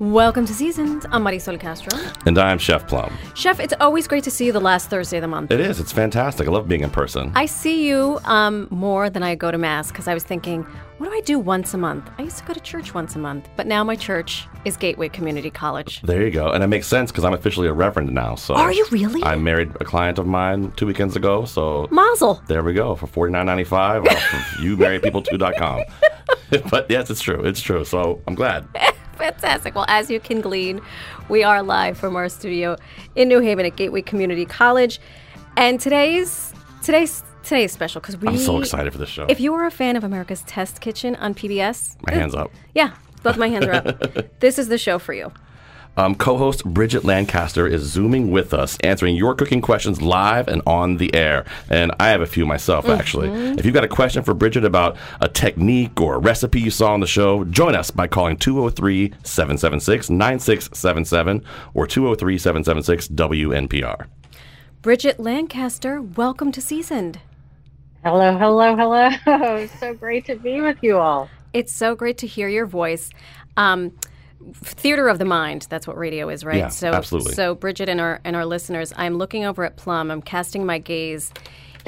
Welcome to Seasoned. I'm Marisol Castro. And I'm Chef Plum. Chef, it's always great to see you the last Thursday of the month. It is. It's fantastic. I love being in person. I see you um, more than I go to Mass because I was thinking, what do I do once a month? I used to go to church once a month, but now my church is Gateway Community College. There you go. And it makes sense because I'm officially a reverend now. So Are you really? I married a client of mine two weekends ago. So Mazel. there we go for $49.95 off of youmarriedpeople2.com. but yes, it's true. It's true. So I'm glad. Fantastic. Well, as you can glean, we are live from our studio in New Haven at Gateway Community College. And today's today's today's special because we I'm so excited for this show. If you are a fan of America's Test Kitchen on PBS, My hands up. yeah, both my hands are up. this is the show for you. Um, co-host Bridget Lancaster is zooming with us, answering your cooking questions live and on the air. And I have a few myself, actually. If you've got a question for Bridget about a technique or a recipe you saw on the show, join us by calling 203-776-9677 or 203-776-WNPR. Bridget Lancaster, welcome to Seasoned. Hello, hello, hello. so great to be with you all. It's so great to hear your voice. Um, theater of the mind that's what radio is right Yeah, so absolutely. so bridget and our and our listeners i'm looking over at plum i'm casting my gaze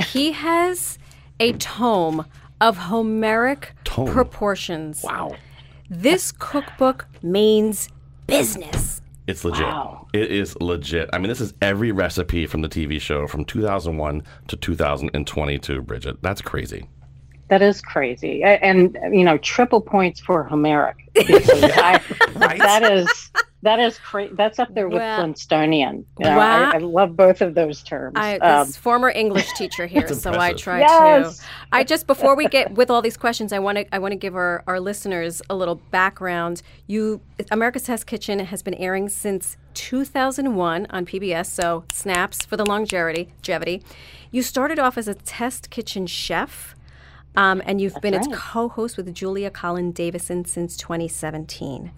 he has a tome of homeric Tome? proportions Wow. this cookbook means business It's legit. It is legit. I mean, this is every recipe from the TV show from 2001 to 2022, Bridget. That's crazy. That is crazy. And, you know, triple points for Homeric. because I- That is. That is crazy. That's up there with Wow. Flintstonian. You know, Wow. I, I love both of those terms. I, Um, this former English teacher here, That's so I try Yes. to. I just before we get with all these questions, I want to I want to give our, our listeners a little background. You, America's Test Kitchen has been airing since 2001 on PBS, so snaps for the longevity. Longevity. You started off as a test kitchen chef. Um, and you've been its co-host with Julia Collin Davison since 2017.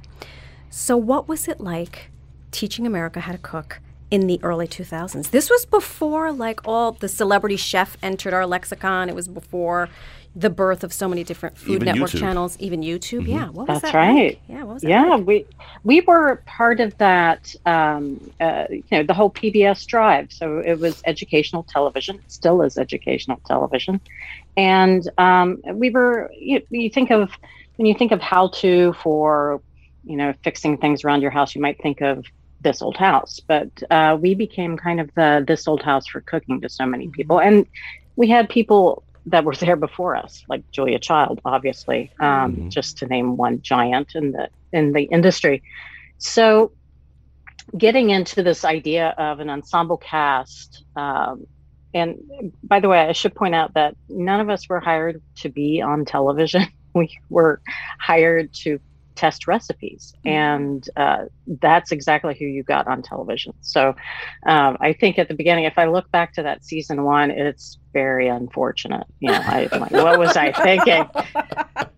So, what was it like teaching America how to cook in the early 2000s? This was before, like, all the celebrity chef entered our lexicon. It was before the birth of so many different Food Even Network YouTube. Mm-hmm. channels, even YouTube. Yeah, what was That's that right. like? Yeah, what was that yeah, like? we we were part of that. Um, uh, you know, the whole PBS drive. So it was educational television. It still is educational television, and um, we were. You, you think of when you think of how to for you know fixing things around your house, you might think of this old house, but uh, we became kind of the this old house for cooking to so many people, and we had people that were there before us, like Julia Child, obviously, um, Mhm. just to name one giant in the in the industry. So, getting into this idea of an ensemble cast, um, and by the way, I should point out that none of us were hired to be on television. We were hired to test recipes, and uh, that's exactly who you got on television. So, um, I think at the beginning, if I look back to that season one, it's very unfortunate. You know, I, like, what was I thinking?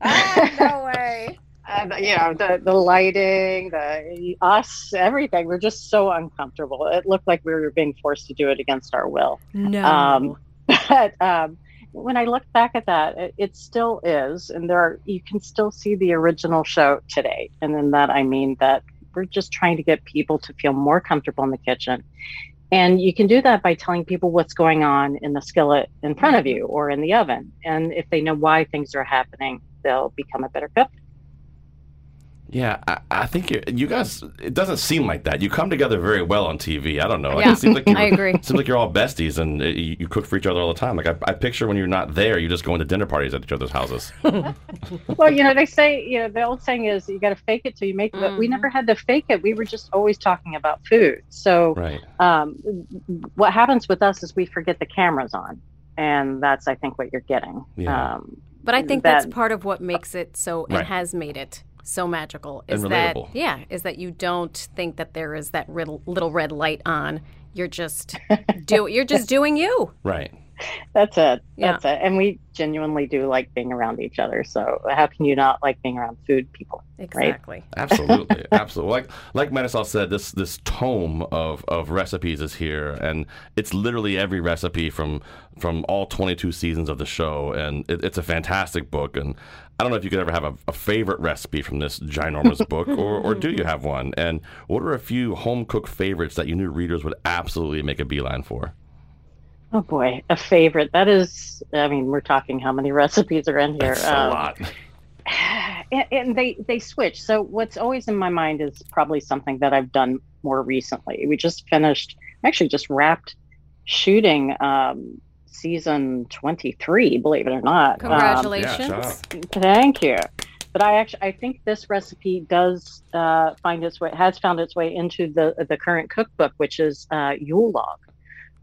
no way. uh, you know the the lighting the us everything we're just so uncomfortable it looked like we were being forced to do it against our will No. um, but um, when i look back at that it, it still is and there are you can still see the original show today. And in that i mean that we're just trying to get people to feel more comfortable in the kitchen. And you can do that by telling people what's going on in the skillet in front of you or in the oven. And if they know why things are happening they'll become a better cook Yeah, I, I think you you guys. It doesn't seem like that. You come together very well on TV. I don't know. Like, Yeah, it seems like I agree. Seems like you're all besties and uh, you, you cook for each other all the time. Like I, I picture when you're not there, you just go into dinner parties at each other's houses. well, you know, they say, you know, the old saying is you got to fake it till you make it. But we Mhm. never had to fake it. We were just always talking about food. So, right. um, what happens with us is we forget the cameras on. And that's, I think, what you're getting. Yeah. Um, But I think that's part of what makes it so Right. and has made it so magical is that yeah, is that you don't think that there is that riddle, little red light on. You're just do you're just doing you. Right. That's it. Yeah. That's it. And we genuinely do like being around each other. So how can you not like being around food people? Exactly. Absolutely, absolutely. Like like Marisol said, this this tome of, of recipes is here, and it's literally every recipe from from all 22 seasons of the show, and it, it's a fantastic book. And I don't know if you could ever have a, a favorite recipe from this ginormous book, or, or do you have one? And what are a few home cooked favorites that you knew readers would absolutely make a beeline for? Oh boy, a favorite. That is, I mean, we're talking how many recipes are in here. It's a Um, lot. and, and they they switch. So what's always in my mind is probably something that I've done more recently. We just finished, actually, just wrapped shooting um, season twenty three. Believe it or not. Um, Congratulations. yeah. Thank you. But I actually I think this recipe does uh, find its way has found its way into the the current cookbook, which is uh, Yule log.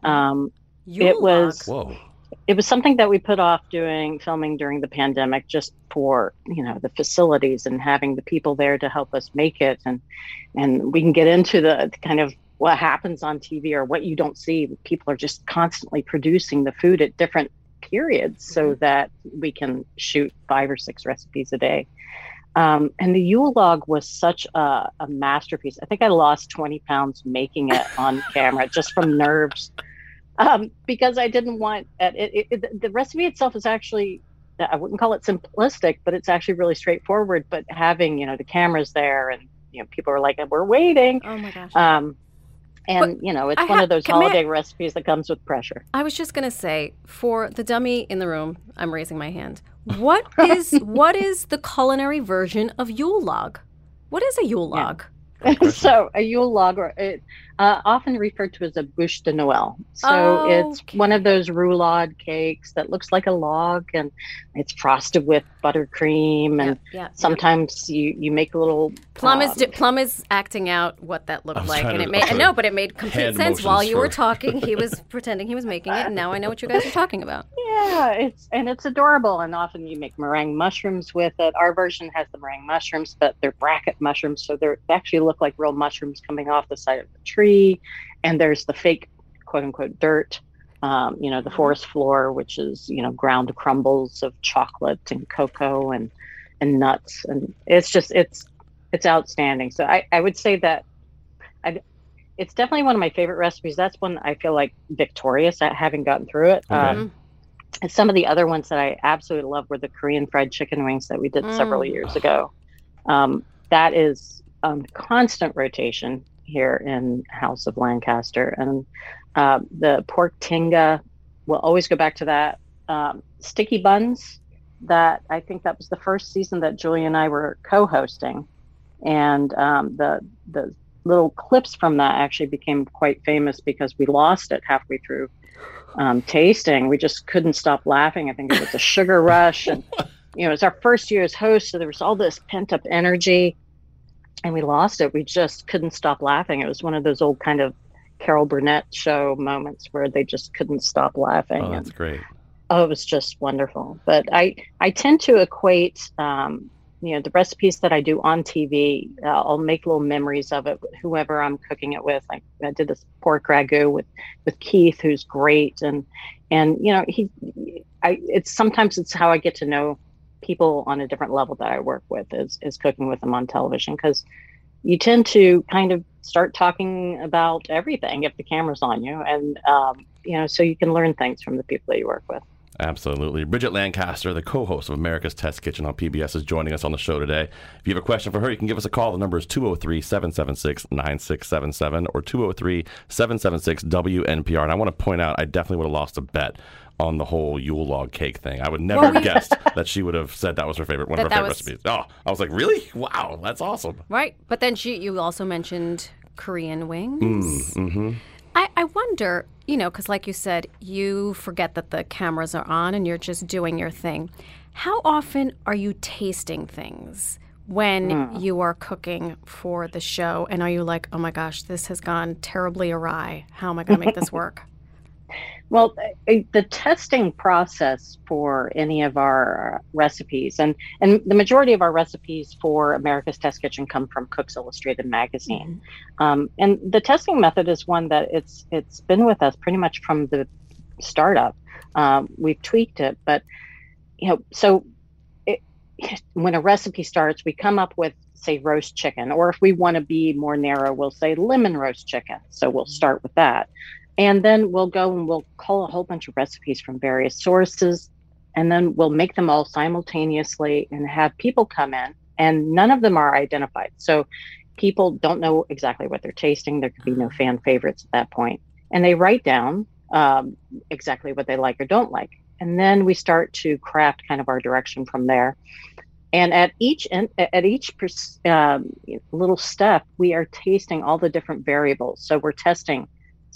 Um, Yule It was- log. Whoa. it was something that we put off doing filming during the pandemic just for you know the facilities and having the people there to help us make it and and we can get into the kind of what happens on TV or what you don't see people are just constantly producing the food at different periods so that we can shoot five or six recipes a day um, and the Yule log was such a, a masterpiece. I think I lost 20 pounds making it on camera just from nerves um, because I didn't want it, it, it, the recipe itself is actually I wouldn't call it simplistic, but it's actually really straightforward. But having you know the cameras there and you know people are like we're waiting, Oh my gosh. um, and you know it's I one of those can I- holiday recipes that comes with pressure. I was just gonna say, for the dummy in the room, I'm raising my hand. What is what is the culinary version of Yule log? What is a Yule Yeah. Log? so a Yule log, or it, uh, often referred to as a bûche de Noël. So it's one of those roulade cakes that looks like a log, and it's frosted with buttercream, and yeah, yeah. sometimes you you make a little Plum is um, di- Plum is acting out what that looked like, and to- it made no, but it made complete sense while motions you were talking. He was pretending he was making it, and now I know what you guys are talking about. Yeah, it's and it's adorable. And often you make meringue mushrooms with it. Our version has the meringue mushrooms, but they're bracket mushrooms, so they're, actually look like real mushrooms coming off the side of the tree. And there's the fake, quote unquote, dirt. Um, you know, the forest floor, which is you know ground crumbles of chocolate and cocoa and and nuts, and it's just it's it's outstanding. So I I would say that I. It's definitely one of my favorite recipes. That's one I feel like victorious at having gotten through it. Okay. Um, and some of the other ones that I absolutely love were the Korean fried chicken wings that we did several Mm. years ago. Um, that is um, constant rotation here in House of Lancaster, and uh, the pork tinga. We'll always go back to that. Um, sticky buns. That I think that was the first season that Julie and I were co-hosting, and um, the the little clips from that actually became quite famous because we lost it halfway through um, tasting. We just couldn't stop laughing. I think it was a sugar rush, and you know, it was our first year as host, so there was all this pent up energy, and we lost it. We just couldn't stop laughing. It was one of those old kind of Carol Burnett show moments where they just couldn't stop laughing. Oh, and- that's great. oh it was just wonderful but i i tend to equate um you know the recipes that i do on tv uh, i'll make little memories of it whoever i'm cooking it with like i did this pork ragu with with keith who's great and and you know he i it's sometimes it's how i get to know people on a different level that i work with is is cooking with them on television because you tend to kind of start talking about everything if the camera's on you and um, you know so you can learn things from the people that you work with Absolutely. Bridget Lancaster, the co host of America's Test Kitchen on PBS, is joining us on the show today. If you have a question for her, you can give us a call. The number is 203 776 9677 or 203 776 WNPR. And I want to point out, I definitely would have lost a bet on the whole Yule log cake thing. I would never Well, have guessed that she would have said that was her favorite, one That of her favorite was- recipes. Oh, I was like, really? Wow, that's awesome. Right, but then she, you also mentioned Korean wings. Mm-hmm. I, I wonder, you know, because like you said, you forget that the cameras are on and you're just doing your thing. How often are you tasting things when you are cooking for the show? And are you like, oh my gosh, this has gone terribly awry. How am I going to make this work? Well, uh, the testing process for any of our recipes, and, and the majority of our recipes for America's Test Kitchen come from Cooks Illustrated magazine, mm-hmm. um, and the testing method is one that it's it's been with us pretty much from the startup. Um, we've tweaked it, but you know, so it, when a recipe starts, we come up with say roast chicken, or if we want to be more narrow, we'll say lemon roast chicken. So we'll start with that. And then we'll go and we'll call a whole bunch of recipes from various sources. And then we'll make them all simultaneously and have people come in, and none of them are identified. So people don't know exactly what they're tasting. There could be no fan favorites at that point. And they write down um, exactly what they like or don't like. And then we start to craft kind of our direction from there. And at each at each um, little step, we are tasting all the different variables. So we're testing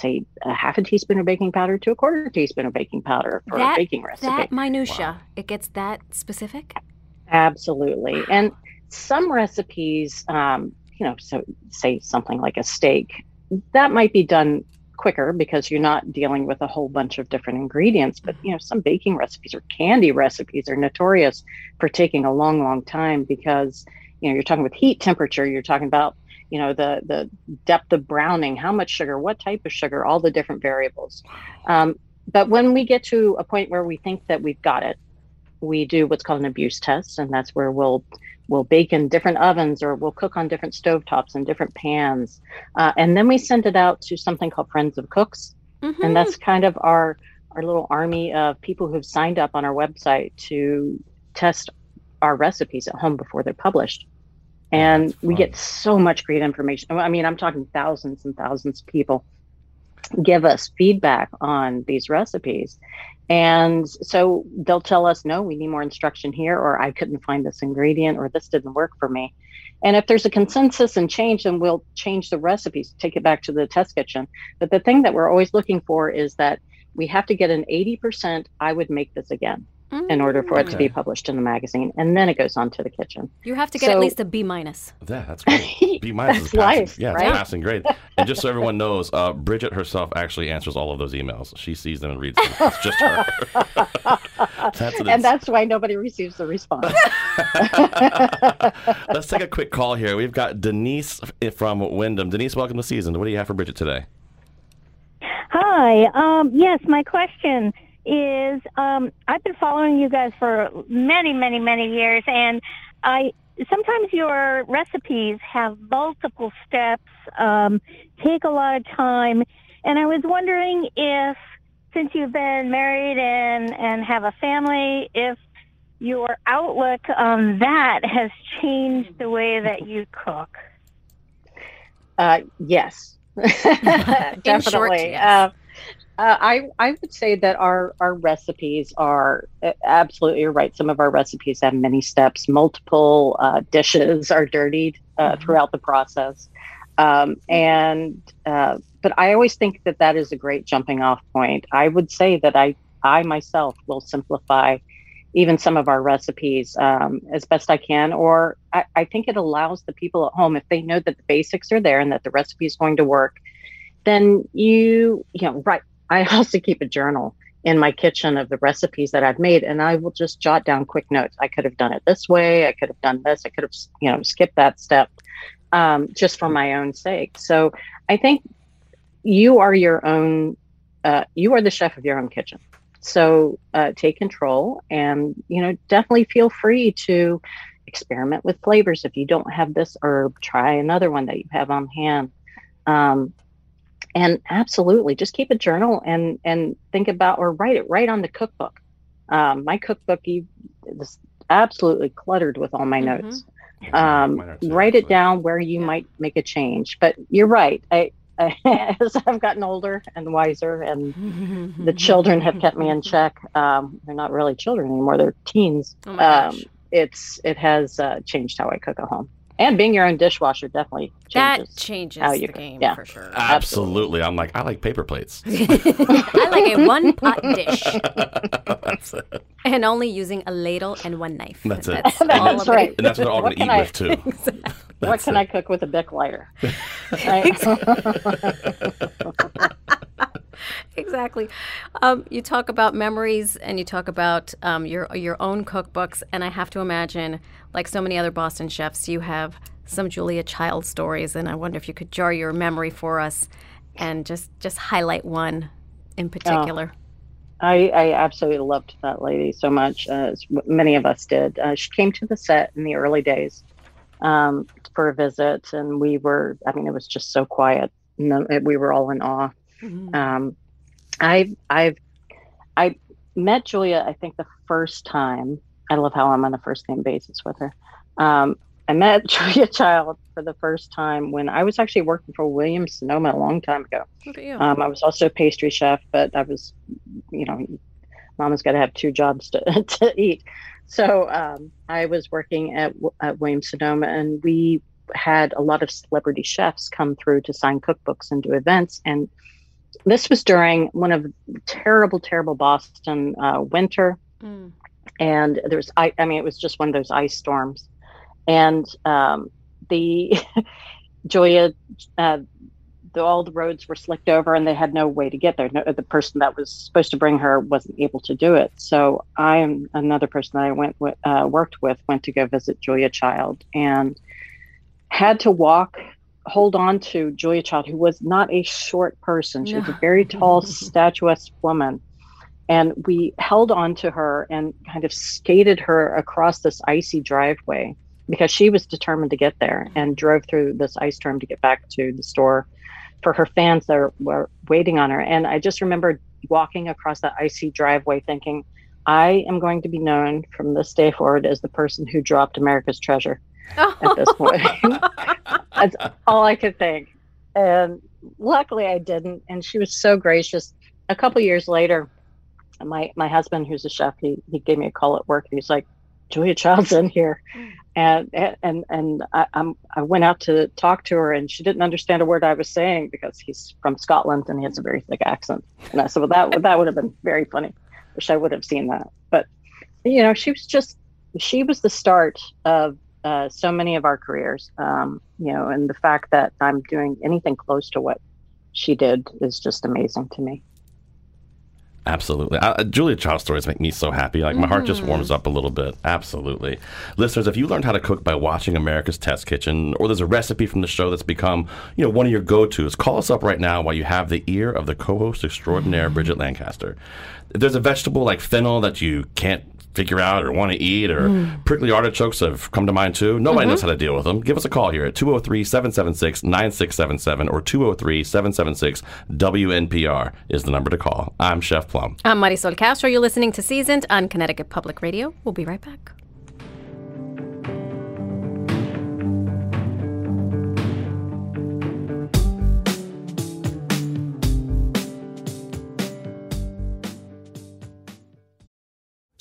say a half a teaspoon of baking powder to a quarter teaspoon of baking powder for that, a baking recipe. That minutia, wow. it gets that specific. Absolutely, wow. and some recipes, um, you know, so say something like a steak, that might be done quicker because you're not dealing with a whole bunch of different ingredients. But you know, some baking recipes or candy recipes are notorious for taking a long, long time because you know you're talking with heat temperature. You're talking about you know the the depth of browning how much sugar what type of sugar all the different variables. Um, but when we get to a point where we think that we've got it we do what's called an abuse test and that's where we'll we'll bake in different ovens or we'll cook on different stovetops and different pans. Uh, and then we send it out to something called friends of cooks. Mm-hmm. and that's kind of our our little army of people who've signed up on our website to test our recipes at home before they're published and we get so much great information. I mean, I'm talking thousands and thousands of people give us feedback on these recipes. And so they'll tell us, no, we need more instruction here, or I couldn't find this ingredient, or this didn't work for me. And if there's a consensus and change, then we'll change the recipes, take it back to the test kitchen. But the thing that we're always looking for is that we have to get an 80% I would make this again in order for it to be published in the magazine, and then it goes on to the kitchen. You have to get so, at least a B minus. Yeah, that's great. B minus is passing. Life, yeah, right? it's passing grade. And just so everyone knows, uh, Bridget herself actually answers all of those emails. She sees them and reads them. It's just her. that's and that's why nobody receives the response. Let's take a quick call here. We've got Denise from Windham. Denise, welcome to Seasoned. What do you have for Bridget today? Hi. Um, yes, my question is um, I've been following you guys for many, many, many years, and I sometimes your recipes have multiple steps, um, take a lot of time, and I was wondering if, since you've been married and and have a family, if your outlook on that has changed the way that you cook. Uh, yes, definitely. Short, yes. uh, uh, I I would say that our our recipes are uh, absolutely right. Some of our recipes have many steps. Multiple uh, dishes are dirtied uh, mm-hmm. throughout the process, um, and uh, but I always think that that is a great jumping off point. I would say that I I myself will simplify even some of our recipes um, as best I can, or I, I think it allows the people at home if they know that the basics are there and that the recipe is going to work then you you know right I also keep a journal in my kitchen of the recipes that I've made, and I will just jot down quick notes. I could have done it this way. I could have done this. I could have, you know, skipped that step um, just for my own sake. So I think you are your own. Uh, you are the chef of your own kitchen. So uh, take control, and you know, definitely feel free to experiment with flavors if you don't have this herb. Try another one that you have on hand. Um, and absolutely just keep a journal and and think about or write it right on the cookbook. Um, my cookbook is absolutely cluttered with all my mm-hmm. notes. Um, write it down where you yeah. might make a change. But you're right I, I, as i've gotten older and wiser and the children have kept me in check um, they're not really children anymore they're teens. Oh um, it's it has uh, changed how i cook at home and being your own dishwasher definitely changes that changes how you the game yeah. for sure. Absolutely. I'm like, I like paper plates. I like a one pot dish. That's it. And only using a ladle and one knife. That's it. That's, that's right. And that's what they're all going to eat I, with too. Exactly. what can it. I cook with a Bic lighter? Right? exactly. Um, you talk about memories and you talk about um, your your own cookbooks, and I have to imagine, like so many other Boston chefs, you have some Julia Child stories, and I wonder if you could jar your memory for us and just just highlight one in particular. Oh, I, I absolutely loved that lady so much, as many of us did. Uh, she came to the set in the early days um, for a visit, and we were, I mean, it was just so quiet. No, we were all in awe. Mm-hmm. Um, I've, I've, I met Julia, I think the first time. I love how I'm on a first name basis with her. Um, I met Julia Child for the first time when I was actually working for Williams Sonoma a long time ago. Um, I was also a pastry chef, but I was, you know, mama's got to have two jobs to, to eat. So um, I was working at, at Williams Sonoma, and we had a lot of celebrity chefs come through to sign cookbooks and do events. And this was during one of terrible, terrible Boston uh, winter. Mm. And there's, I, I mean, it was just one of those ice storms and um, the Julia, uh, the, all the roads were slicked over, and they had no way to get there. No, the person that was supposed to bring her wasn't able to do it. So I am another person that I went with, uh, worked with went to go visit Julia Child and had to walk hold on to Julia Child, who was not a short person. She was a very tall, statuesque woman. And we held on to her and kind of skated her across this icy driveway because she was determined to get there and drove through this ice storm to get back to the store for her fans that were waiting on her. And I just remember walking across that icy driveway thinking, I am going to be known from this day forward as the person who dropped America's treasure at this oh point. That's all I could think. And luckily I didn't. And she was so gracious. A couple years later, my my husband, who's a chef, he, he gave me a call at work and he's like, Julia Child's in here and and and I, I'm, I went out to talk to her, and she didn't understand a word I was saying because he's from Scotland and he has a very thick accent. And I said, "Well, that that would have been very funny. Wish I would have seen that." But you know, she was just she was the start of uh, so many of our careers. Um, you know, and the fact that I'm doing anything close to what she did is just amazing to me. Absolutely. Uh, Julia Child stories make me so happy. Like, my mm. heart just warms mm. up a little bit. Absolutely. Listeners, if you learned how to cook by watching America's Test Kitchen, or there's a recipe from the show that's become, you know, one of your go-tos, call us up right now while you have the ear of the co-host extraordinaire, mm. Bridget Lancaster. If there's a vegetable like fennel that you can't figure out or want to eat, or mm. prickly artichokes have come to mind too. Nobody mm-hmm. knows how to deal with them. Give us a call here at 203 776 9677 or 203 776 WNPR is the number to call. I'm Chef Plum. I'm Marisol Castro. You're listening to Seasoned on Connecticut Public Radio. We'll be right back.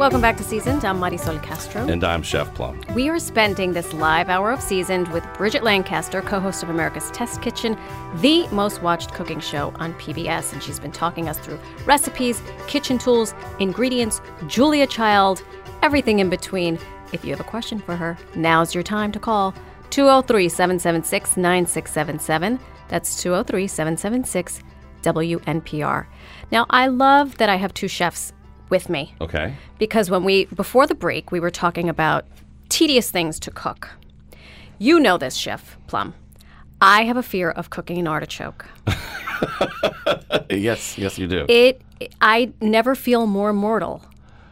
Welcome back to Seasoned. I'm Marisol Castro. And I'm Chef Plum. We are spending this live hour of Seasoned with Bridget Lancaster, co host of America's Test Kitchen, the most watched cooking show on PBS. And she's been talking us through recipes, kitchen tools, ingredients, Julia Child, everything in between. If you have a question for her, now's your time to call 203 776 9677. That's 203 776 WNPR. Now, I love that I have two chefs with me Okay. because when we, before the break, we were talking about tedious things to cook. You know this, Chef Plum. I have a fear of cooking an artichoke. Yes, yes, you do. It, I never feel more mortal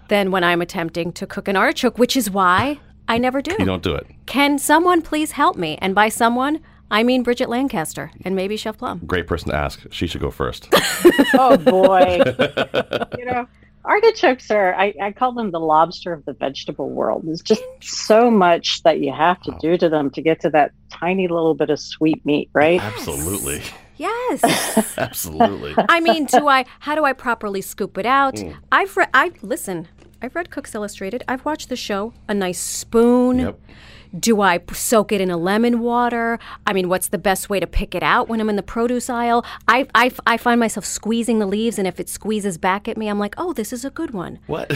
than when I'm attempting to cook an artichoke, which is why I never do. you don't do it. Can someone please help me? And by someone, I mean Bridget Lancaster and maybe Chef Plum. Great person to ask. She should go first. Oh boy. you know, artichokes are I, I call them the lobster of the vegetable world. There's just so much that you have to do to them to get to that tiny little bit of sweet meat, right? Absolutely. Yes. Absolutely. I mean, do I? How do I properly scoop it out? Hmm. I've read. I listen. I've read Cooks Illustrated. I've watched the show. A nice spoon. Yep. Do I soak it in a lemon water? I mean, what's the best way to pick it out when I'm in the produce aisle? I, I, I find myself squeezing the leaves, and if it squeezes back at me, I'm like, oh, this is a good one. What?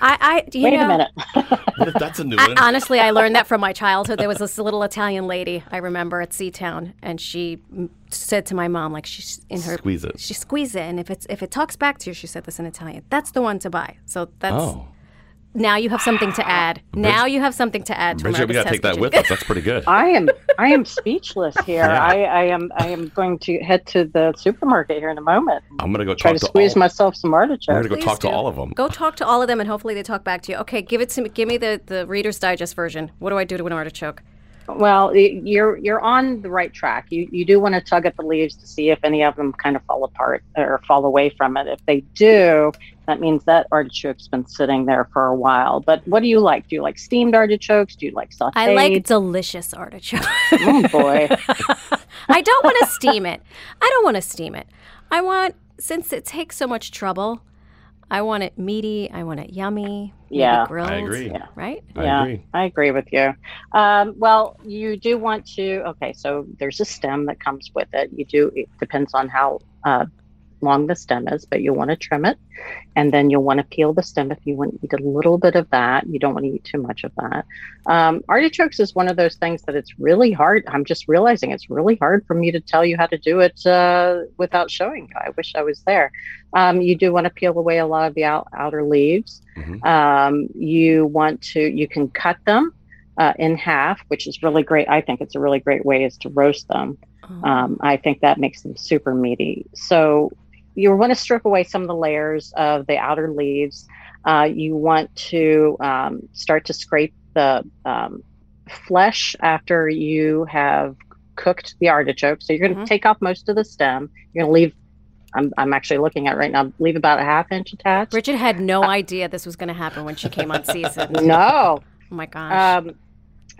I, I you Wait know, a minute. That's a new I- one? honestly, I learned that from my childhood. There was this little Italian lady I remember at Seatown, and she said to my mom, like she's in her Squeeze it. She squeeze it, and if it's if it talks back to you, she said this in Italian. That's the one to buy. So that's Oh. Now you have something to add. Now you have something to add to Bridget, we got to take that with us. That's pretty good. I am I am speechless here. Yeah. I, I am I am going to head to the supermarket here in a moment. I'm going to go Try talk to to squeeze all. myself some I'm going artichokes. to go Please talk to all of them. Go talk to all of them, and hopefully they talk back to you. Okay, give it to me. Give me the the Reader's Digest version. What do I do to an artichoke? Well, you're you're on the right track. You you do want to tug at the leaves to see if any of them kind of fall apart or fall away from it. If they do, that means that artichoke's been sitting there for a while. But what do you like? Do you like steamed artichokes? Do you like sauteed? I like delicious artichoke. Oh boy. I don't want to steam it. I don't want to steam it. I want since it takes so much trouble. I want it meaty. I want it yummy. Yeah. grilled, I agree. Yeah. Right? I yeah, agree. I agree with you. Um, well, you do want to. Okay, so there's a stem that comes with it. You do. It depends on how uh, long the stem is, but you'll want to trim it, and then you'll want to peel the stem if you want to eat a little bit of that. You don't want to eat too much of that. Um, artichokes is one of those things that it's really hard. I'm just realizing it's really hard for me to tell you how to do it uh, without showing you. I wish I was there. Um, you do want to peel away a lot of the out, outer leaves. Mhm. Um, you want to, you can cut them uh, in half, which is really great. I think it's a really great way is to roast them. Oh. Um, I think that makes them super meaty. So you want to strip away some of the layers of the outer leaves. Uh, you want to um, start to scrape the um, flesh after you have cooked the artichoke. So you're going to Mhm. take off most of the stem. You're going to leave. I'm, I'm actually looking at right now. Leave about a half inch attached. Bridget had no idea this was going to happen when she came on Seasoned. No, Oh my gosh. Um,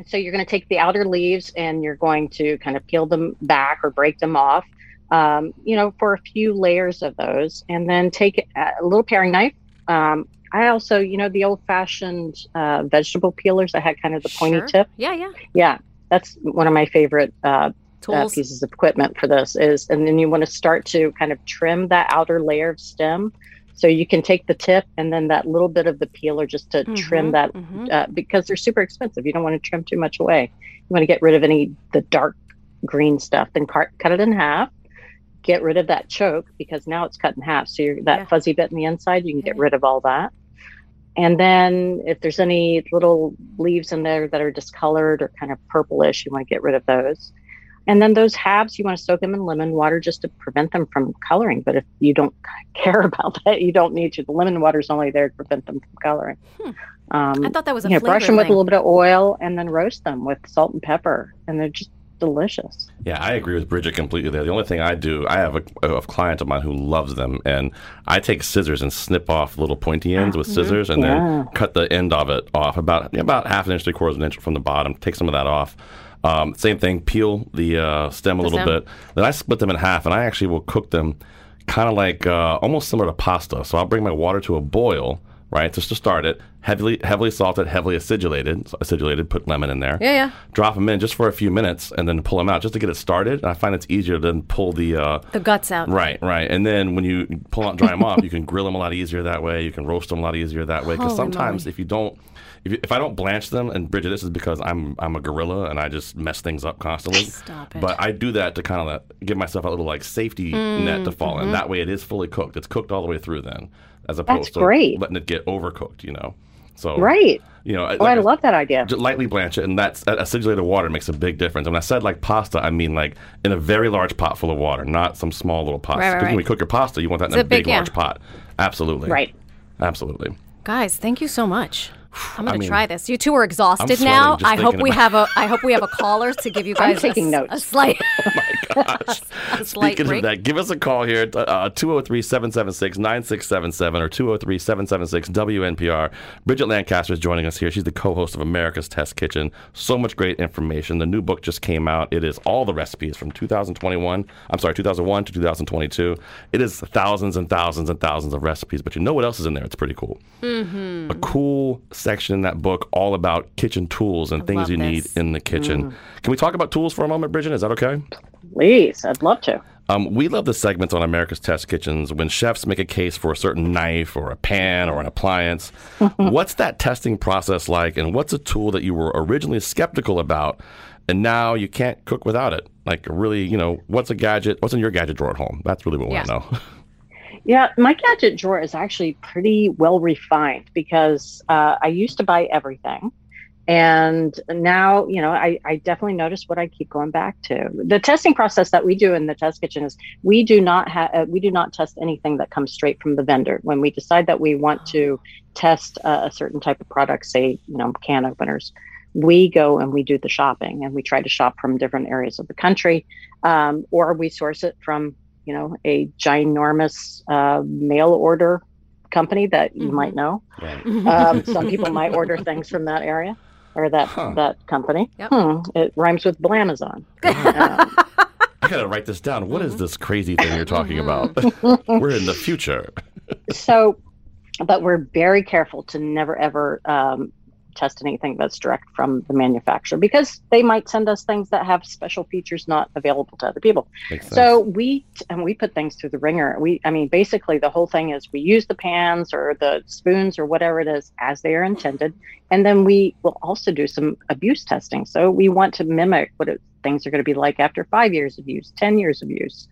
so you're going to take the outer leaves and you're going to kind of peel them back or break them off, um, you know, for a few layers of those, and then take a little paring knife. Um, I also, you know, the old-fashioned uh, vegetable peelers that had kind of the pointy Sure. tip. Yeah, yeah. Yeah, that's one of my favorite uh, uh, pieces of equipment for this. Is and then you want to start to kind of trim that outer layer of stem. So you can take the tip and then that little bit of the peeler just to trim Mhm, that mhm. uh, because they're super expensive. You don't want to trim too much away. You want to get rid of any the dark green stuff. Then cut cut it in half. Get rid of that choke because now it's cut in half. So you're, that Yeah. fuzzy bit in the inside, you can get rid of all that. And then if there's any little leaves in there that are discolored or kind of purplish, you want to get rid of those. And then those halves, you want to soak them in lemon water just to prevent them from coloring. But if you don't care about that, you don't need to. The lemon water is only there to prevent them from coloring. Hmm. Um, I thought that was a you know, brush them with a little bit of oil and then roast them with salt and pepper, and they're just delicious. Yeah, I agree with Bridget completely there. The only thing I do, I have a, a client of mine who loves them, and I take scissors and snip off little pointy ends with scissors, and Yeah. then cut the end of it off about about half an inch, three quarters of an inch from the bottom. Take some of that off. Um, same thing. Peel the uh, stem a The little stem. bit. Then I split them in half, and I actually will cook them kind of like uh, almost similar to pasta. So I'll bring my water to a boil, right, just to start it. heavily heavily salted, heavily acidulated. So acidulated, put lemon in there. Yeah, yeah. Drop them in just for a few minutes, and then pull them out just to get it started. And I find it's easier to then pull the uh, The guts out. Right, right. And then when you pull out dry them off, you can grill them a lot easier that way. You can roast them a lot easier that way. Because sometimes moly. if you don't, if, if I don't blanch them, and Bridget, this is because I'm I'm a gorilla and I just mess things up constantly. Stop it. But I do that to kind of give myself a little like safety Mm, net to fall mm-hmm. in. That way, it is fully cooked. It's cooked all the way through then, as opposed to great. letting it get overcooked. You know. So Right. You know, Oh, I love that idea. just lightly blanch it, and that's that acidulated water makes a big difference. And when I said like pasta, I mean like in a very large pot full of water, not some small little pot. Right, right, Because when right. you cook your pasta, you want that in It's a a big- big, large pot. Absolutely. Right. Absolutely. Guys, thank you so much. I'm gonna I mean, try this. You two are exhausted now. I hope we have a. I hope we have a caller to give you guys a taking s- notes. a slight. Gosh. a slight Speaking break. of that, give us a call here at uh, 203 776 9677 or 203 776 WNPR. Bridget Lancaster is joining us here. She's the co host of America's Test Kitchen. So much great information. The new book just came out. It is all the recipes from 2021, I'm sorry, 2001 to 2022. It is thousands and thousands and thousands of recipes, but you know what else is in there? It's pretty cool. Mm-hmm. A cool section in that book all about kitchen tools and things love you need in the kitchen. Can we talk about tools for a moment, Bridget? Is that okay? Please, I'd love to. Um, we love the segments on America's Test Kitchens when chefs make a case for a certain knife or a pan or an appliance. what's that testing process like, and what's a tool that you were originally skeptical about, and now you can't cook without it? Like, really, you know, what's a gadget? What's in your gadget drawer at home? That's really what we Yeah. want to know. Yeah, my gadget drawer is actually pretty well refined because uh, I used to buy everything. And now, you know, I, I definitely notice what I keep going back to. The testing process that we do in the test kitchen is we do not have uh, we do not test anything that comes straight from the vendor. When we decide that we want to test uh, a certain type of product, say, you know, can openers, we go and we do the shopping and we try to shop from different areas of the country, um, or we source it from you know, a ginormous uh, mail order company that you Mhm. might know. Right. Um, some people might order things from that area or that Huh. that company. Yep. Hmm, it rhymes with Blamazon. Um, I gotta write this down. What is this crazy thing you're talking about? We're in the future. so, but we're very careful to never ever um, test anything that's direct from the manufacturer because they might send us things that have special features not available to other people. So we and we put things through the ringer. We, I mean, basically the whole thing is we use the pans or the spoons or whatever it is as they are intended, and then we will also do some abuse testing. So we want to mimic what it, things are going to be like after five years of use, ten years of use.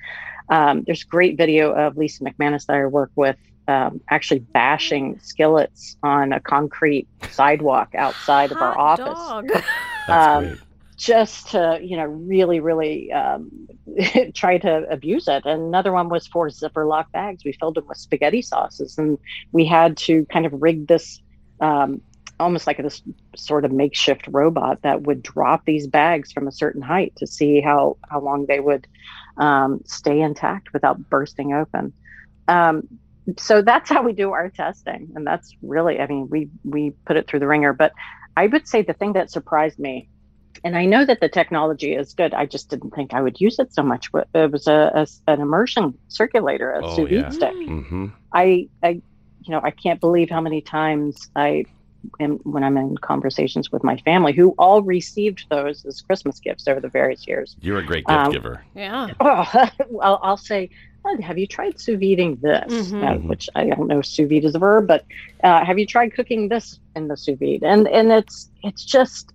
Um, there's great video of Lisa McManus that I work with. Um, actually bashing skillets on a concrete sidewalk outside of our office. dog. Um, just to you know really really um, try to abuse it. And another one was for zipper lock bags. We filled them with spaghetti sauces and we had to kind of rig this um, almost like this sort of makeshift robot that would drop these bags from a certain height to see how how long they would um, stay intact without bursting open. Um, so that's how we do our testing and that's really i mean we we put it through the ringer but i would say the thing that surprised me and i know that the technology is good i just didn't think i would use it so much But it was a, a- an immersion circulator a Oh, sous vide yeah. stick Mm-hmm. I, I, you know, I can't believe how many times I am when I'm in conversations with my family who all received those as Christmas gifts over the various years. You're a great gift Um, giver. yeah. Oh, I'll, I'll say, oh, have you tried sous videing this? Mhm. Uh, which I don't know, sous vide is a verb, but uh, have you tried cooking this in the sous vide? And and it's it's just,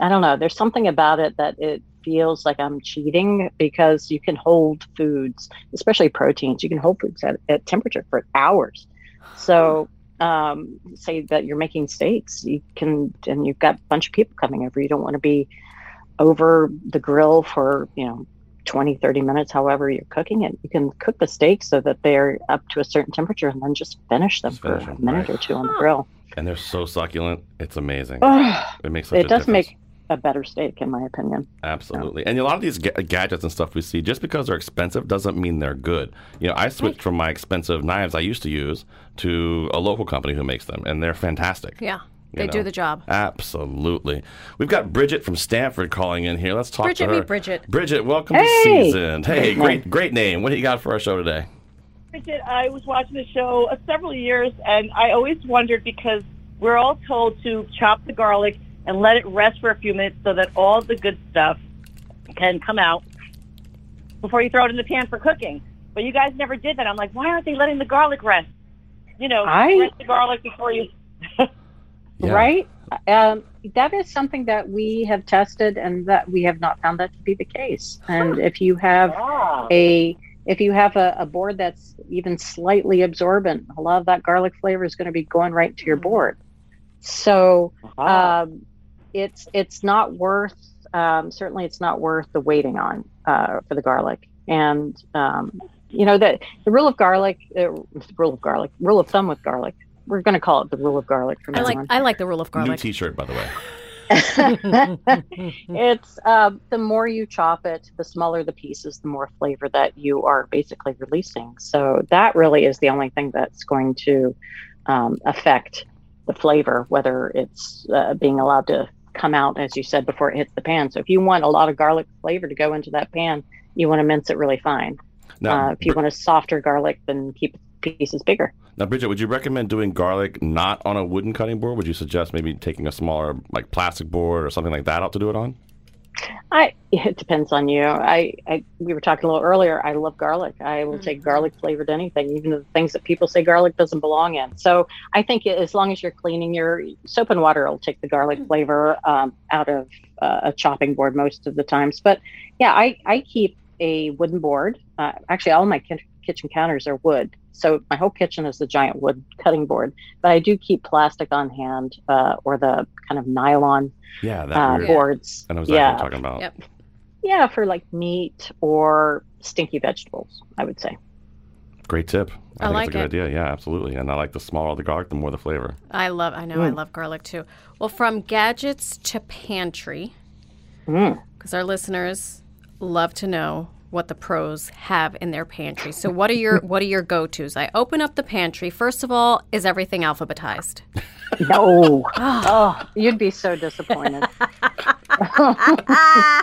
I don't know. There's something about it that it feels like I'm cheating because you can hold foods, especially proteins. You can hold foods at, at temperature for hours. So um, say that you're making steaks, you can, and you've got a bunch of people coming over. You don't want to be over the grill for you know 20 30 minutes however you're cooking it you can cook the steaks so that they're up to a certain temperature and then just finish them Just for finish a minute right. or two on the grill And they're so succulent. It's amazing. Oh, It makes such it a does difference. make a better steak in my opinion Absolutely. And a lot of these ga- gadgets and stuff we see, just because they're expensive doesn't mean they're good. You know, I switched from my expensive knives I used to use to a local company who makes them, and they're fantastic. Yeah. You They know? do the job. Absolutely. We've got Bridget from Stamford calling in here. Let's talk Bridget, to her. meet Bridget. Bridget, welcome Hey! to Seasoned. Hey, Great great, great name. What do you got for our show today? Bridget, I was watching the show uh, several years, and I always wondered because we're all told to chop the garlic and let it rest for a few minutes so that all the good stuff can come out before you throw it in the pan for cooking. But you guys never did that. I'm like, why aren't they letting the garlic rest? You know, I- rest the garlic before you. Yeah. right? Um, that is something that we have tested, and that we have not found that to be the case. And if you have Ah. a if you have a, a board that's even slightly absorbent, a lot of that garlic flavor is going to be going right to your board. So Ah. um, it's it's not worth um, certainly it's not worth the waiting on uh, for the garlic. And um, you know that the rule of garlic, uh, rule of garlic, rule of thumb with garlic. We're going to call it the rule of garlic from I now like on. I like the rule of garlic. New garlic. T-shirt, by the way. it's uh, the more you chop it, the smaller the pieces, the more flavor that you are basically releasing. So that really is the only thing that's going to um, affect the flavor, whether it's uh, being allowed to come out, as you said, before it hits the pan. So if you want a lot of garlic flavor to go into that pan, you want to mince it really fine. Now, uh, if you want a softer garlic, then keep pieces bigger. Now, Bridget, would you recommend doing garlic not on a wooden cutting board? Would you suggest maybe taking a smaller, like plastic board or something like that out to do it on? I it depends on you. I, I we were talking a little earlier. I love garlic. I will take garlic flavored anything, even the things that people say garlic doesn't belong in. So I think as long as you're cleaning your soap and water, will take the garlic flavor um, out of uh, a chopping board most of the times. But yeah, I I keep a wooden board. Uh, actually, all my ki- kitchen counters are wood. So my whole kitchen is the giant wood cutting board. But I do keep plastic on hand uh, or the kind of nylon Yeah, that uh, weird. boards. I know exactly yeah, talking about. Yep. yeah, for like meat or stinky vegetables, I would say. Great tip. I think like it's a good it. idea. Yeah, absolutely. And I like the smaller the garlic, the more the flavor. I love I know I Mm. love garlic too. Well, from gadgets to pantry, Mm. because our listeners love to know what the pros have in their pantry. So what are your what are your go-tos? I open up the pantry. First of all, is everything alphabetized? No. oh, you'd be so disappointed.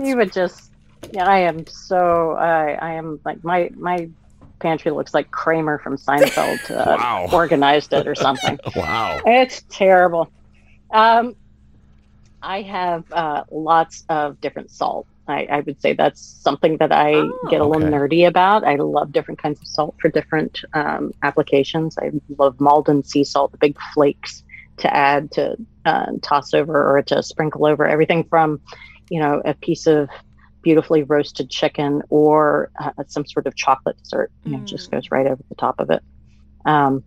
you would just, yeah, I am so, I, I am like, my, my pantry looks like Kramer from Seinfeld uh, Wow. organized it or something. Wow. It's terrible. Um, I have uh, lots of different salt. I, I would say that's something that I get a little okay. nerdy about. I love different kinds of salt for different um, applications. I love Maldon sea salt, the big flakes to add to uh, toss over or to sprinkle over everything from, you know, a piece of beautifully roasted chicken or uh, some sort of chocolate dessert. You know, it just goes right over the top of it. Um,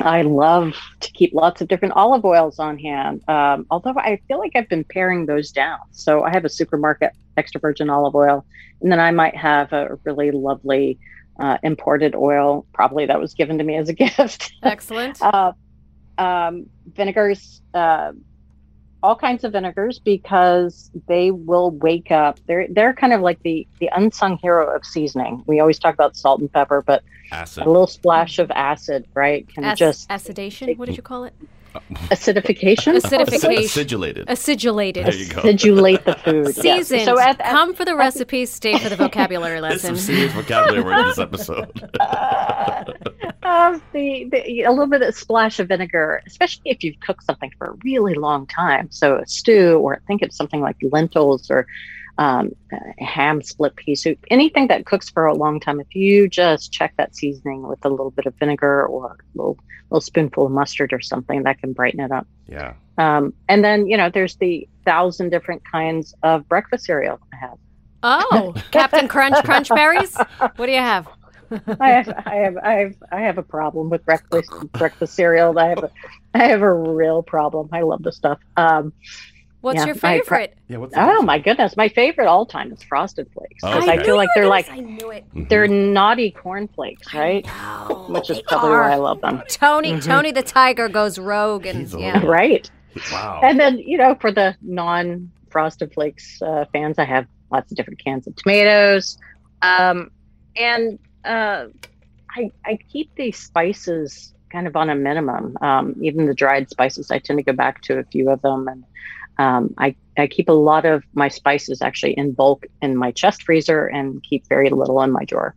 I love to keep lots of different olive oils on hand. Um, although I feel like I've been paring those down. So I have a supermarket extra virgin olive oil, and then I might have a really lovely uh, imported oil, probably that was given to me as a gift. Excellent. uh, um, vinegars, uh, all kinds of vinegars, because they will wake up. They're they're kind of like the the unsung hero of seasoning. We always talk about salt and pepper, but Acid. a little splash of acid, right, can Ac- just acidation. What did you call it? Acidification, Acidification. Acidulated. Acidulated. There you go. acidulate the food. yes. So at, at Come for the recipes, stay for the vocabulary lesson. There's some lesson. serious vocabulary word in this episode. uh, the, the a little bit of splash of vinegar, especially if you've cooked something for a really long time. So a stew, or think of something like lentils or um, ham split pea soup, anything that cooks for a long time. If you just check that seasoning with a little bit of vinegar or a little, little spoonful of mustard or something, that can brighten it up. yeah. Um, and then you know, there's the thousand different kinds of breakfast cereal I have. Oh, Captain Crunch Crunch Berries. What do you have? I have, I have, I have, I have a problem with breakfast breakfast cereal. I have, a, I have a real problem. I love the stuff. Um, What's Yeah, your I pro- favorite? Yeah. What's oh my goodness, my favorite all time is Frosted Flakes Oh, because okay. I feel like they're like I knew it. they're naughty cornflakes, right? Which is they probably are. why I love them. Tony, Mhm. Tony the Tiger goes rogue, and He's yeah. little- Right. Wow. And then you know, for the non Frosted Flakes uh, fans, I have lots of different cans of tomatoes, um, and uh, I I keep these spices kind of on a minimum. Um, even the dried spices, I tend to go back to a few of them, and um, I I keep a lot of my spices actually in bulk in my chest freezer, and keep very little in my drawer.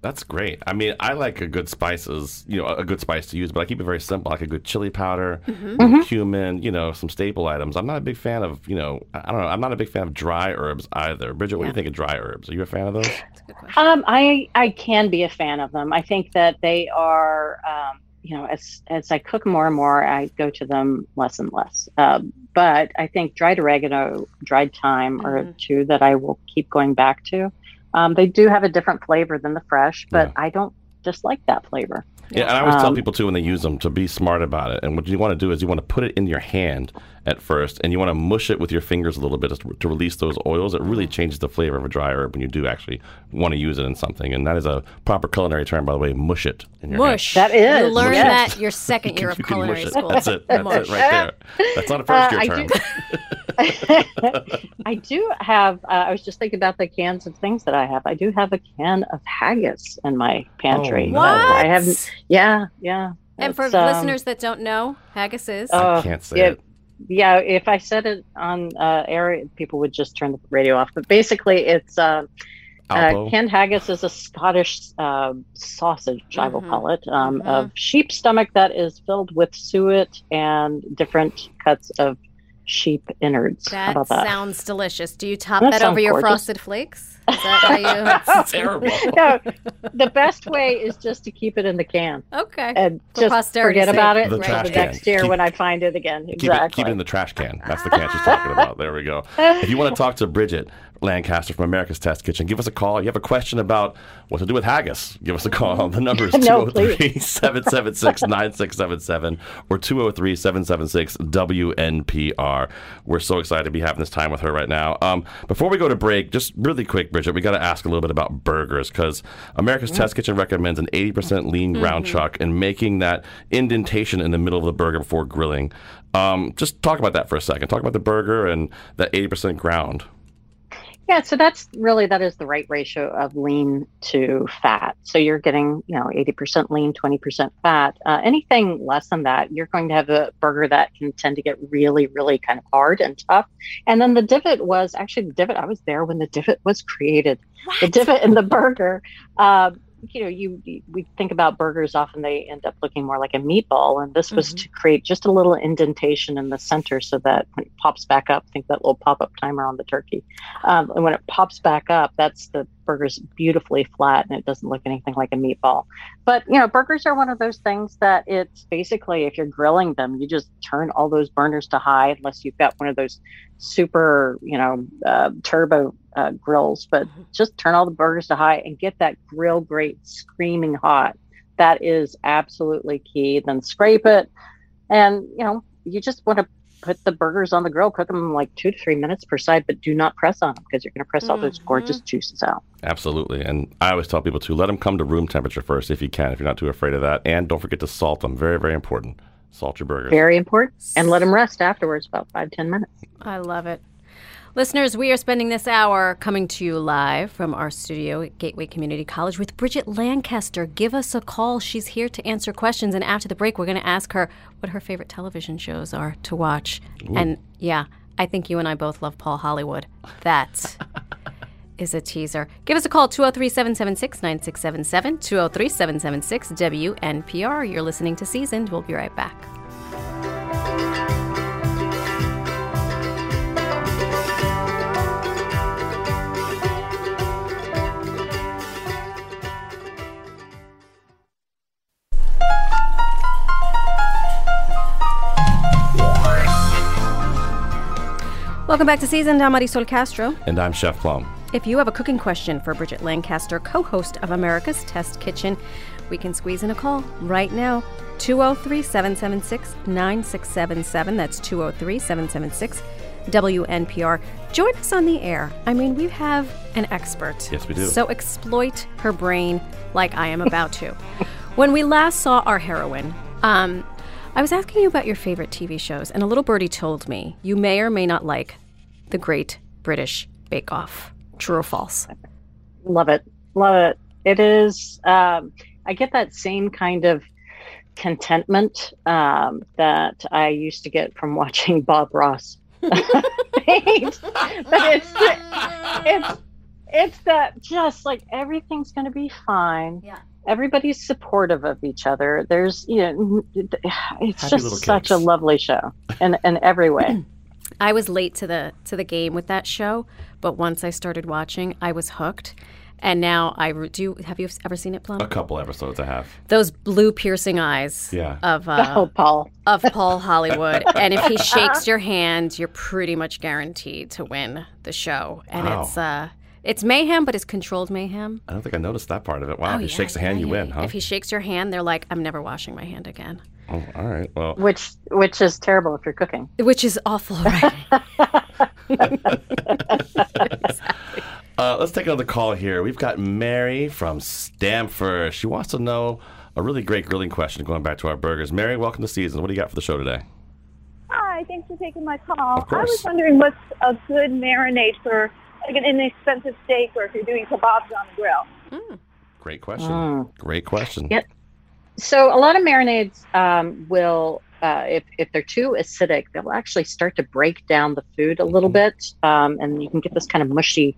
That's great. I mean, I like a good spices, you know, a good spice to use, but I keep it very simple. Like a good chili powder, Mm-hmm. cumin, you know, some staple items. I'm not a big fan of, you know, I I don't know. I'm not a big fan of dry herbs either. Bridget, what do you think of dry herbs? Are you a fan of those? Um, I I can be a fan of them. I think that they are, um, you know, as as I cook more and more, I go to them less and less. Um, but I think dried oregano, dried thyme are Mhm. two that I will keep going back to. Um, they do have a different flavor than the fresh, but Yeah. I don't dislike that flavor. Yeah, and I always tell Um, people too when they use them to be smart about it. And what you want to do is you want to put it in your hand at first, and you want to mush it with your fingers a little bit to, to release those oils. It really changes the flavor of a dry herb when you do actually want to use it in something. And that is a proper culinary term, by the way. Mush it in your hand. Mush. That You is, learned yes. that your second year of You can culinary mush it. school. That's it. That's Mush. it right there. That's not a Uh, first year I term. Do- I do have. Uh, I was just thinking about the cans of things that I have. I do have a can of haggis in my pantry. Oh, Uh, I have. What? Yeah, yeah. And for It's, um, listeners that don't know, haggis is. Oh, I can't say yeah, it. yeah. If I said it on uh, air, people would just turn the radio off. But basically, it's uh, uh, canned haggis is a Scottish uh, sausage, I will Mhm. call it, um, Mhm. of sheep stomach that is filled with suet and different cuts of sheep innards. How that about that? sounds delicious. Do you top That that, over your gorgeous. frosted flakes? Is that how you? It's terrible. no, the best way is just to keep it in the can Okay. and For just posterity's forget about it The until trash the can. next year Keep- when I find it again. Keep Exactly. it, keep it in the trash can. That's the can she's talking about. There we go. If you want to talk to Bridget Lancaster from America's Test Kitchen, give us a call. You have a question about what to do with haggis, give us a call. The number is No, 203 776 9677 or 203 776 WNPR. We're so excited to be having this time with her right now. Um, before we go to break, just really quick, Bridget, we got to ask a little bit about burgers because America's Test Kitchen recommends an 80% lean ground chuck and making that indentation in the middle of the burger before grilling. Um, just talk about that for a second. Talk about the burger and that 80% ground. Yeah, so that's really that is the right ratio of lean to fat. So you're getting, you know, 80% lean, 20% fat. Uh, anything less than that, you're going to have a burger that can tend to get really, really kind of hard and tough. And then the divot was actually the divot. I was there when the divot was created. The divot in the burger. Uh, you know, you, you we think about burgers often they end up looking more like a meatball, and this was Mhm. to create just a little indentation in the center so that when it pops back up, think that little pop-up timer on the turkey. Um, and when it pops back up, that's the burger's beautifully flat and it doesn't look anything like a meatball. But you know, burgers are one of those things that it's basically if you're grilling them, you just turn all those burners to high unless you've got one of those super, you know, uh, turbo uh, grills. But just turn all the burgers to high and get that grill grate screaming hot. That is absolutely key. Then scrape it, and you know, you just want to put the burgers on the grill, cook them like two to three minutes per side, but do not press on them because you're going to press all those gorgeous juices out. Absolutely. And I always tell people to let them come to room temperature first if you can, if you're not too afraid of that. And don't forget to salt them. Very, very important. Salt your burgers. Very important. And let them rest afterwards, about five, ten minutes. I love it. Listeners, we are spending this hour coming to you live from our studio at Gateway Community College with Bridget Lancaster. Give us a call. She's here to answer questions. And after the break, we're going to ask her what her favorite television shows are to watch. And yeah, I think you and I both love Paul Hollywood. That is a teaser. Give us a call, 203 776 9677, 203 776 WNPR. You're listening to Seasoned. We'll be right back. Welcome back to Seasoned. I'm Marisol Castro. And I'm Chef Plum. If you have a cooking question for Bridget Lancaster, co host of America's Test Kitchen, we can squeeze in a call right now. 203 776 9677. That's 203 776 WNPR. Join us on the air. I mean, we have an expert. Yes, we do. So exploit her brain like I am about to. when we last saw our heroine, um, I was asking you about your favorite TV shows, and a little birdie told me you may or may not like The Great British Bake Off. True or false? Love it. Love it. It is, um, I get that same kind of contentment um, that I used to get from watching Bob Ross but it's, it's, it's that just like everything's going to be fine. Yeah. Everybody's supportive of each other. There's, you know, it's Happy just such a lovely show in, in every way. I was late to the to the game with that show, but once I started watching, I was hooked. And now I re- do. Have you ever seen it, Plum? A couple episodes I have. Those blue piercing eyes Yeah. of uh, oh, Paul. of Paul Hollywood. and if he shakes your hand, you're pretty much guaranteed to win the show. And Wow. it's uh, it's mayhem, but it's controlled mayhem. I don't think I noticed that part of it. Wow, Oh, he yeah, shakes the yeah, hand, you yeah, win, yeah. huh? If he shakes your hand, they're like, I'm never washing my hand again. oh, all right. Well, Which which is terrible if you're cooking. Which is awful, right? Uh, let's take another call here. We've got Mary from Stamford. She wants to know a really great grilling question going back to our burgers. Mary, welcome to Seasoned. What do you got for the show today? Hi, thanks for taking my call. Of. I was wondering what's a good marinade for like an inexpensive steak or if you're doing kebabs on the grill. Great question. Mm. Great question. Yep. So a lot of marinades um, will, uh, if if they're too acidic, they'll actually start to break down the food a little bit, um, and you can get this kind of mushy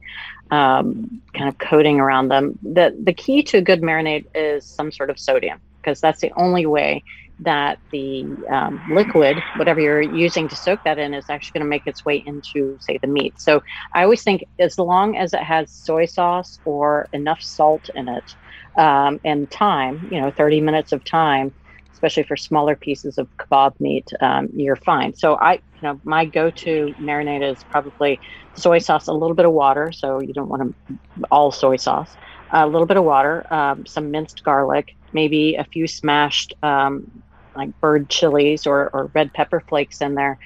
um, kind of coating around them. the The key to a good marinade is some sort of sodium, because that's the only way that the um, liquid, whatever you're using to soak that in, is actually going to make its way into, say, the meat. So I always think as long as it has soy sauce or enough salt in it, um, and time, you know, 30 minutes of time, especially for smaller pieces of kebab meat, um, you're fine. So I, you know, my go-to marinade is probably soy sauce, a little bit of water. So you don't want to all soy sauce, a little bit of water, um, some minced garlic, maybe a few smashed um, like bird chilies or, or red pepper flakes in there,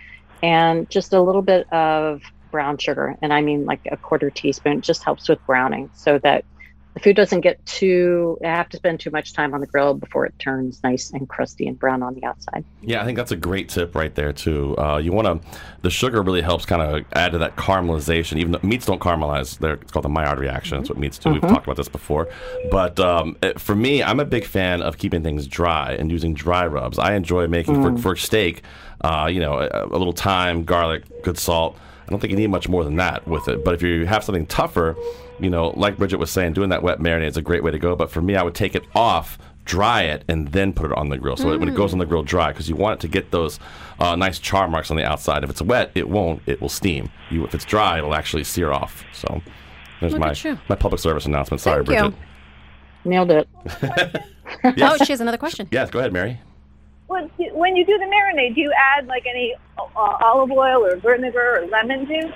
and just a little bit of brown sugar. And I mean like a quarter teaspoon just helps with browning so that the food doesn't get too I have to spend too much time on the grill before it turns nice and crusty and brown on the outside. Yeah, I think that's a great tip right there too. Uh, you want to, the sugar really helps kind of add to that caramelization. Even though meats don't caramelize, they're, it's called the Maillard reaction. That's what meats do. We've talked about this before. But um, eh, for me, I'm a big fan of keeping things dry and using dry rubs. I enjoy making for, for steak. Uh, you know, a, a little thyme, garlic, good salt. I don't think you need much more than that with it. But if you have something tougher, you know, like Bridget was saying, doing that wet marinade is a great way to go. But for me, I would take it off, dry it, and then put it on the grill. So when it goes on the grill dry, because you want it to get those uh, nice char marks on the outside. If it's wet, it won't. It will steam. You, if it's dry, it'll actually sear off. So there's Look my my public service announcement. Sorry, Thank you. Bridget. Nailed it. Oh, she has another question. Yes, go ahead, Mary. What, when you do the marinade, do you add like any uh, olive oil or vinegar or lemon juice?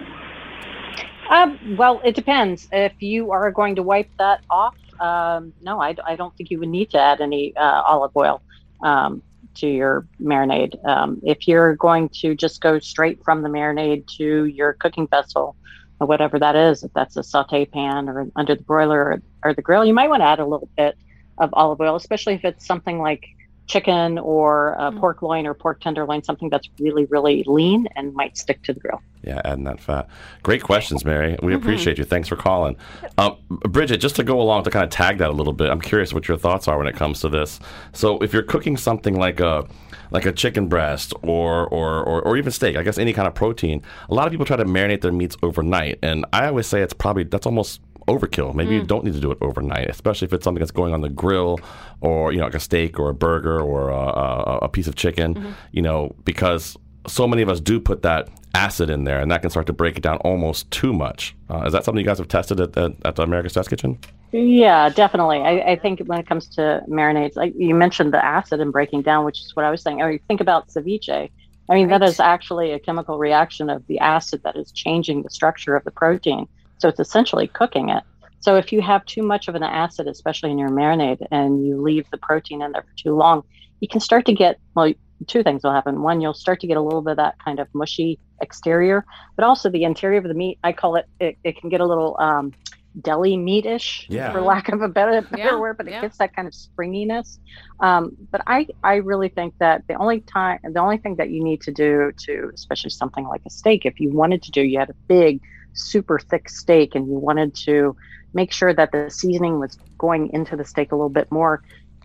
Um, well, it depends. If you are going to wipe that off, um, no, I, I don't think you would need to add any uh, olive oil um, to your marinade. Um, if you're going to just go straight from the marinade to your cooking vessel, or whatever that is, if that's a saute pan or under the broiler or, or the grill, you might want to add a little bit of olive oil, especially if it's something like chicken or uh, pork loin or pork tenderloin, something that's really, really lean and might stick to the grill. Yeah, adding that fat. Great questions, Mary. We appreciate you. Thanks for calling. Um, Bridget, just to go along to kind of tag that a little bit, I'm curious what your thoughts are when it comes to this. So, if you're cooking something like a like a chicken breast or, or, or, or even steak, I guess any kind of protein, a lot of people try to marinate their meats overnight. And I always say it's probably, that's almost overkill. Maybe you don't need to do it overnight, especially if it's something that's going on the grill or, you know, like a steak or a burger or a, a, a piece of chicken, you know, because so many of us do put that acid in there and that can start to break it down almost too much. Uh, is that something you guys have tested at, at, at the America's Test Kitchen? Yeah, definitely. I, I think when it comes to marinades, like you mentioned the acid and breaking down, which is what I was saying. Or you think about ceviche. I mean, that Right. is actually a chemical reaction of the acid that is changing the structure of the protein. So it's essentially cooking it. So if you have too much of an acid, especially in your marinade, and you leave the protein in there for too long, you can start to get, well, two things will happen. One, you'll start to get a little bit of that kind of mushy exterior, but also the interior of the meat, I call it, it, it can get a little um, deli meatish, Yeah. for lack of a better, better Yeah, word, but it yeah. gets that kind of springiness. Um, but I, I really think that the only time, the only thing that you need to do to, especially something like a steak, if you wanted to do, you had a big, super thick steak and you wanted to make sure that the seasoning was going into the steak a little bit more,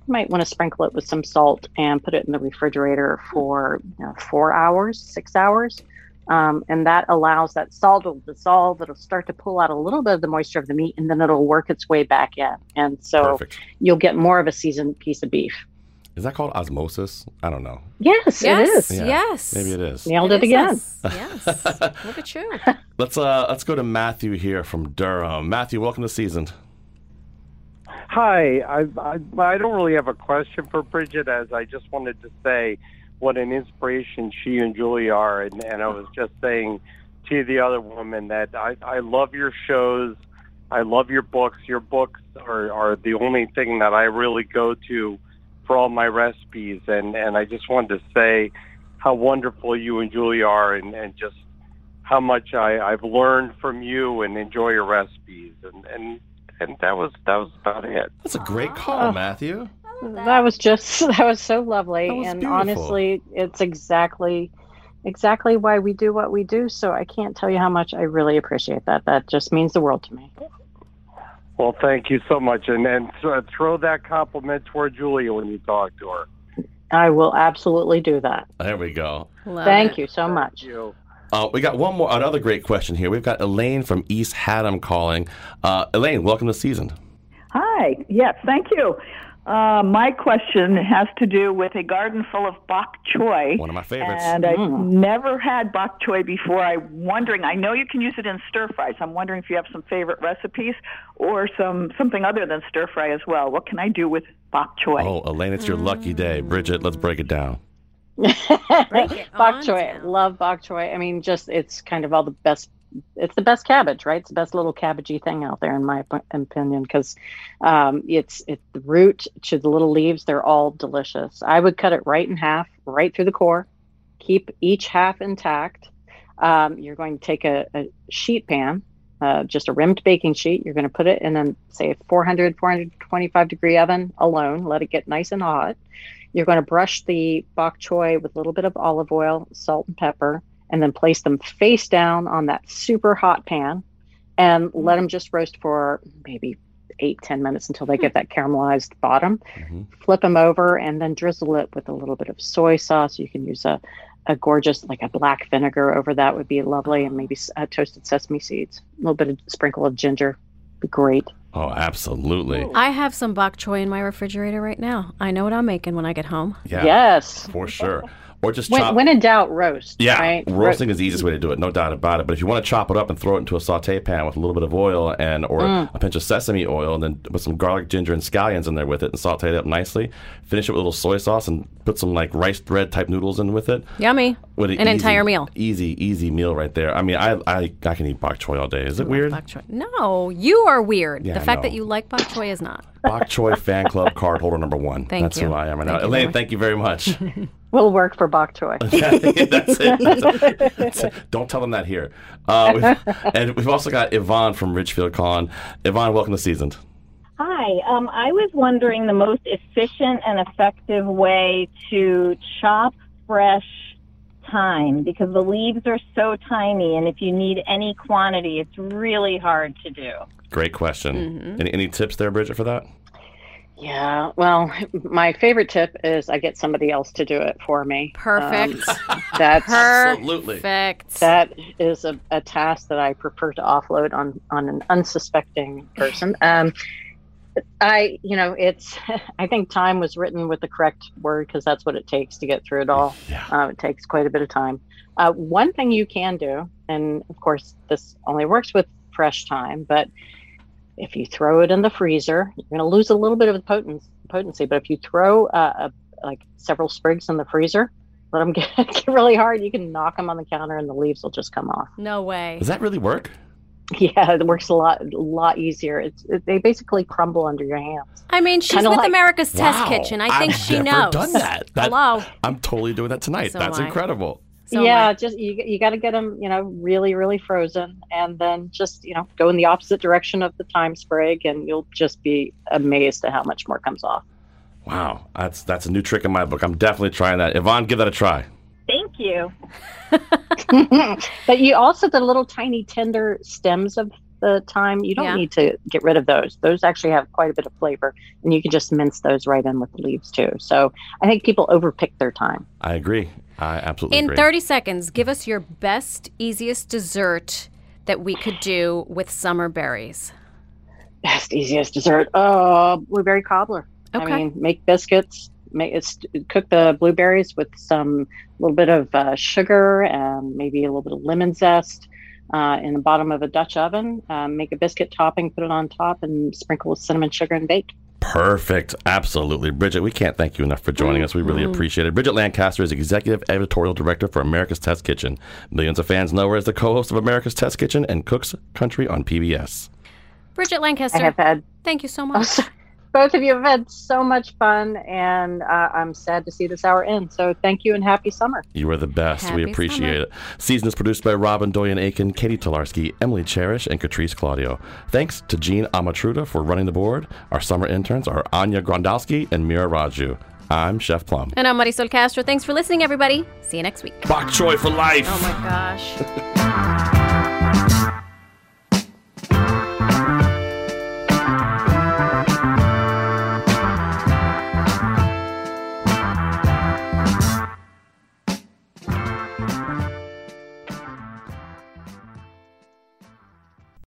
you might want to sprinkle it with some salt and put it in the refrigerator for you know, four hours, six hours. Um, and that allows that salt will dissolve. It'll start to pull out a little bit of the moisture of the meat, and then it'll work its way back in. And so Perfect. you'll get more of a seasoned piece of beef. Is that called osmosis? I don't know. Yes, it Yes, is. Yeah, yes. Maybe it is. Nailed It it, is again. us. Yes. Look at you. Let's uh let's go to Matthew here from Durham. Matthew, welcome to Seasoned. Hi, I, I I don't really have a question for Bridget, as I just wanted to say what an inspiration she and Julie are, and, and I was just saying to the other woman that I I love your shows, I love your books. Your books are are the only thing that I really go to for all my recipes, and and I just wanted to say how wonderful you and Julie are, and and just how much I, I've learned from you and enjoy your recipes, and and and that was that was about it. That's a great call, oh. Matthew. That was just that was so lovely, That was and beautiful. honestly, it's exactly exactly why we do what we do. So I can't tell you how much I really appreciate that. That just means the world to me. Well, thank you so much, and and uh, throw that compliment toward Julia when you talk to her. I will absolutely do that. There we go. Love Thank it. you so much. You. Uh, we got one more, another great question here. We've got Elaine from East Haddam calling. Uh, Elaine, welcome to Seasoned. Hi. Yes, thank you. Uh, my question has to do with a garden full of bok choy. One of my favorites. And I've Mm. never had bok choy before. I'm wondering. I know you can use it in stir fries. I'm wondering if you have some favorite recipes or some something other than stir fry as well. What can I do with bok choy? Oh, Elaine, it's your lucky day. Bridget, let's break it down. it bok choy, down. love bok choy. I mean, just it's kind of all the best. It's the best cabbage, right? It's the best little cabbagey thing out there, in my opinion, because um, it's it's the root to the little leaves. They're all delicious. I would cut it right in half, right through the core. Keep each half intact. Um, you're going to take a, a sheet pan, uh, just a rimmed baking sheet. You're going to put it in a say a 400 425 degree oven alone. Let it get nice and hot. You're going to brush the bok choy with a little bit of olive oil, salt, and pepper, and then place them face down on that super hot pan and let them just roast for maybe eight, ten minutes until they get that caramelized bottom. Mhm. Flip them over and then drizzle it with a little bit of soy sauce. You can use a, a gorgeous, like a black vinegar over that would be lovely, and maybe s- uh, toasted sesame seeds, a little bit of sprinkle of ginger. Be great. Oh, absolutely. I have some bok choy in my refrigerator right now. I know what I'm making when I get home. Yeah, Yes. for sure. Or just When, chop. when in doubt, roast. yeah, right? roasting is the easiest way to do it, no doubt about it. But if you want to chop it up and throw it into a saute pan with a little bit of oil and or Mm. a pinch of sesame oil, and then put some garlic, ginger, and scallions in there with it, and saute it up nicely. Finish it with a little soy sauce and put some like rice bread type noodles in with it. Yummy. What An entire meal. Easy, easy meal right there. I mean, I I, I can eat bok choy all day. Is it weird? Bok choy. No, you are weird. Yeah, the I fact that you like bok choy is not. Bok choy fan club card holder number one. Thank That's you. who I am right Thank now. Elaine, thank you very much. We'll work for bok choy. That's it. That's it. Don't tell them that here. Uh, we've, and we've also got Yvonne from Richfield calling. Yvonne, welcome to Seasoned. Hi. Um, I was wondering the most efficient and effective way to chop fresh thyme because the leaves are so tiny, and if you need any quantity, it's really hard to do. Great question. Mm-hmm. Any, any tips there, Bridget, for that? Yeah, well, my favorite tip is I get somebody else to do it for me. Perfect. Um, that's Absolutely. Perfect. that is a, a task that I prefer to offload on on an unsuspecting person. Um, I, you know, it's. I think time was written with the correct word because that's what it takes to get through it all. Yeah. Uh, it takes quite a bit of time. Uh, one thing you can do, and of course, this only works with fresh thyme, but if you throw it in the freezer, you're going to lose a little bit of the poten- potency. But if you throw uh, a, like several sprigs in the freezer, let them get, get really hard, you can knock them on the counter and the leaves will just come off. No way. Does that really work? Yeah, it works a lot, a lot easier. It's it, they basically crumble under your hands. I mean, she's Kinda with like- America's Test Wow. Kitchen. I think I've she never knows. done that. That- Hello. I'm totally doing that tonight. So That's am I. incredible. So am yeah, I. just you you got to get them, you know, really really frozen, and then just you know go in the opposite direction of the thyme sprig, and you'll just be amazed at how much more comes off. Wow, that's that's a new trick in my book. I'm definitely trying that. Yvonne, give that a try. Thank you. but you also the little tiny tender stems of the thyme. you don't Yeah. need to get rid of those. Those actually have quite a bit of flavor, and you can just mince those right in with the leaves too. So I think people overpick their thyme. I agree. I absolutely In agree. 30 seconds, give us your best, easiest dessert that we could do with summer berries. Best easiest dessert. Oh, blueberry cobbler. Okay. I mean, make biscuits. Make it's cook the blueberries with some little bit of uh, sugar and maybe a little bit of lemon zest uh, in the bottom of a Dutch oven. Um, make a biscuit topping, put it on top, and sprinkle with cinnamon sugar and bake. Perfect. Absolutely. Bridget, we can't thank you enough for joining us. We really Mhm. appreciate it. Bridget Lancaster is Executive Editorial Director for America's Test Kitchen. Millions of fans know her as the co host of America's Test Kitchen and Cooks Country on PBS. Bridget Lancaster, I have had thank you so much. Both of you have had so much fun, and uh, I'm sad to see this hour end. So thank you and happy summer. You are the best. we appreciate summer. it. Seasoned is produced by Robin Doyen Aiken, Catie Talarski, Emily Charash, and Katrice Claudio. Thanks to Jean Amatruda for running the board. Our summer interns are Anya Grondowski and Mira Raju. I'm Chef Plum. And I'm Marisol Castro. Thanks for listening, everybody. See you next week. Bok choy for life. Oh my gosh.